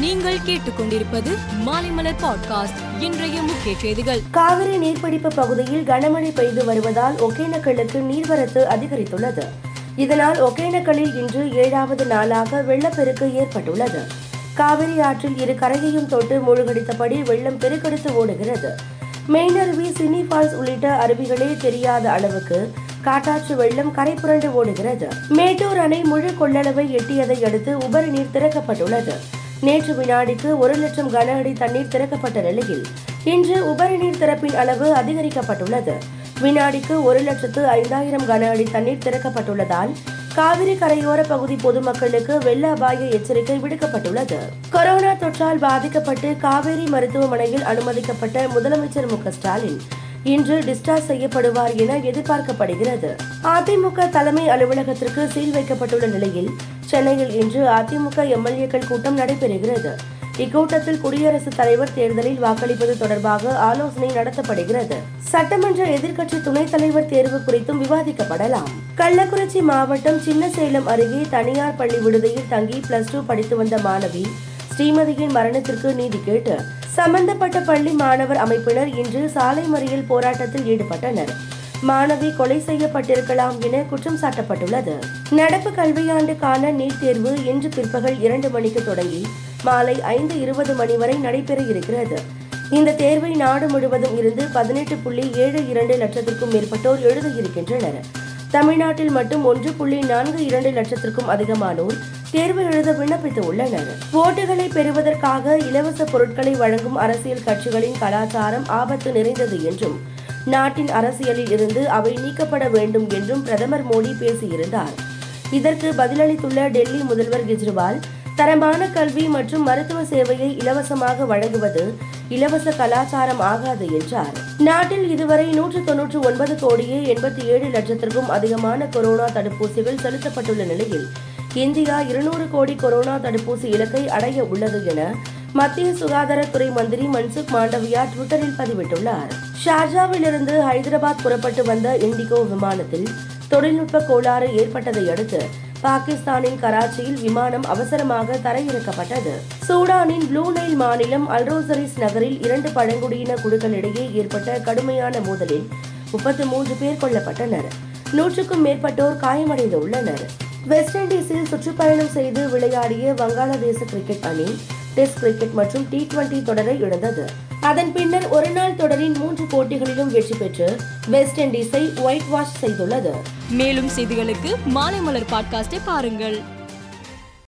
நீங்கள் கேட்டுக்கொண்டிருப்பது மாலைமலர் பாட்காஸ்ட் இன்றைய முக்கிய செய்திகள். காவிரி நீர்பிடிப்பு பகுதியில் கனமழை பெய்து வருவதால் ஒகேனக்கலுக்கு நீர்வரத்து அதிகரித்துள்ளது. இதனால் ஒகேனக்கலில் இன்று ஏழாவது நாளாக வெள்ளப்பெருக்கு ஏற்பட்டுள்ளது. காவிரி ஆற்றில் இரு கரையையும் தொட்டு மூழ்கடித்தபடி வெள்ளம் பெருக்கெடுத்து ஓடுகிறது. மெயினருவி சினி ஃபால்ஸ் உள்ளிட்ட அருவிகளே தெரியாத அளவுக்கு காட்டாற்று வெள்ளம் கரை புரண்டு ஓடுகிறது. மேட்டூர் அணை முழு கொள்ளளவை எட்டியதை அடுத்து உபரி நீர் திறக்கப்பட்டுள்ளது. நேற்று வினாடிக்கு ஒரு லட்சம் கன அடி தண்ணீர் திறக்கப்பட்ட நிலையில் இன்று உபரி நீர் திறப்பின் அளவு அதிகரிக்கப்பட்டுள்ளது. வினாடிக்கு ஒரு லட்சத்து ஐந்தாயிரம் கன அடி தண்ணீர் திறக்கப்பட்டுள்ளதால் காவிரி கரையோர பகுதி பொதுமக்களுக்கு வெள்ள அபாய எச்சரிக்கை விடுக்கப்பட்டுள்ளது. கொரோனா தொற்றால் பாதிக்கப்பட்டு காவேரி மருத்துவமனையில் அனுமதிக்கப்பட்ட முதலமைச்சர் மு. ஸ்டாலின் இன்று டிஸ்சார்ஜ் செய்யப்படுவார் என எதிர்பார்க்கப்படுகிறது. அதிமுக தலைமை அலுவலகத்திற்கு சீல் வைக்கப்பட்டுள்ள நிலையில் சென்னையில் இன்று அதிமுக எம்எல்ஏக்கள் கூட்டம் நடைபெறுகிறது. இக்கூட்டத்தில் குடியரசுத் தலைவர் தேர்தலில் வாக்களிப்பது தொடர்பாக ஆலோசனை நடத்தப்படுகிறது. சட்டமன்ற எதிர்க்கட்சி துணைத் தலைவர் தேர்வு குறித்தும் விவாதிக்கப்படலாம். கள்ளக்குறிச்சி மாவட்டம் சின்னசேலம் அருகே தனியார் பள்ளி விடுதியில் தங்கி பிளஸ் டூ படித்து வந்த மாணவி ஸ்ரீமதியின் மரணத்திற்கு நீதி கேட்டு சம்பந்தப்பட்ட பள்ளி மாணவர் அமைப்பினர் இன்று சாலை மறியல் போராட்டத்தில் ஈடுபட்டனர். மாணவி கொலை செய்யப்பட்டிருக்கலாம் என குற்றம் சாட்டப்பட்டுள்ளது. நடப்பு கல்வியாண்டுக்கான நீட் தேர்வு இன்று பிற்பகல் இரண்டு மணிக்கு தொடங்கி மாலை ஐந்து இருபது மணி வரை நடைபெற இருக்கிறது. இந்த தேர்வை நாடு முழுவதும் இருந்து பதினெட்டு புள்ளி ஏழு இரண்டு லட்சத்திற்கும் மேற்பட்டோர் எழுத இருக்கின்றனர். தமிழ்நாட்டில் மட்டும் ஒன்று புள்ளி நான்கு இரண்டு லட்சத்திற்கும் அதிகமானோர் தேர்வு எழுத விண்ணப்பித்து உள்ளனர் ஓட்டுகளை பெறுவதற்காக இலவச பொருட்களை வழங்கும் அரசியல் கட்சிகளின் கலாச்சாரம் ஆபத்து நிறைந்தது என்றும் நாட்டின் அரசியலில் இருந்து அவை நீக்கப்பட வேண்டும் என்றும் பிரதமர் மோடி பேசியிருந்தார். இதற்கு பதிலளித்துள்ள டெல்லி முதல்வர் கெஜ்ரிவால் தரமான கல்வி மற்றும் மருத்துவ சேவையை இலவசமாக வழங்குவது இலவச கலாச்சாரம் ஆகாது என்றார். நாட்டில் இதுவரை நூற்று தொன்னூற்று ஒன்பது கோடியே எண்பத்தி ஏழு லட்சத்திற்கும் அதிகமான கொரோனா தடுப்பூசிகள் செலுத்தப்பட்டுள்ள நிலையில் இந்தியா இருநூறு கோடி கொரோனா தடுப்பூசி இலக்கை அடைய உள்ளது என மத்திய சுகாதாரத்துறை மந்திரி மன்சுக் மாண்டவியா ட்விட்டரில் பதிவிட்டுள்ளார். ஷார்ஜாவிலிருந்து ஹைதராபாத் புறப்பட்டு வந்த இண்டிகோ விமானத்தில் தொழில்நுட்ப கோளாறு ஏற்பட்டதை அடுத்து பாகிஸ்தானின் கராச்சியில் விமானம் அவசரமாக தரையிறக்கப்பட்டது. சூடானின் ப்ளூ நைல் மாநிலம் அல்ரோசரிஸ் நகரில் இரண்டு பழங்குடியின குழுக்களிடையே ஏற்பட்ட கடுமையான மோதலில் முப்பத்தி மூன்று பேர் கொல்லப்பட்டனர். நூற்றுக்கும் மேற்பட்டோர் காயமடைந்துள்ளனர். வெஸ்ட் இண்டீஸில் சுற்றுப்பயணம் செய்து விளையாடிய வங்காளதேச கிரிக்கெட் அணி டெஸ்ட் கிரிக்கெட் மற்றும் டி டுவெண்டி தொடரை இழந்தது. அதன் பின்னர் ஒருநாள் தொடரின் மூன்று போட்டிகளிலும் வெற்றி பெற்று வெஸ்ட் இண்டீஸை ஒயிட் வாஷ் செய்துள்ளது. மேலும் செய்திகளுக்கு மாலைமலர் பாட்காஸ்டை பாருங்கள்.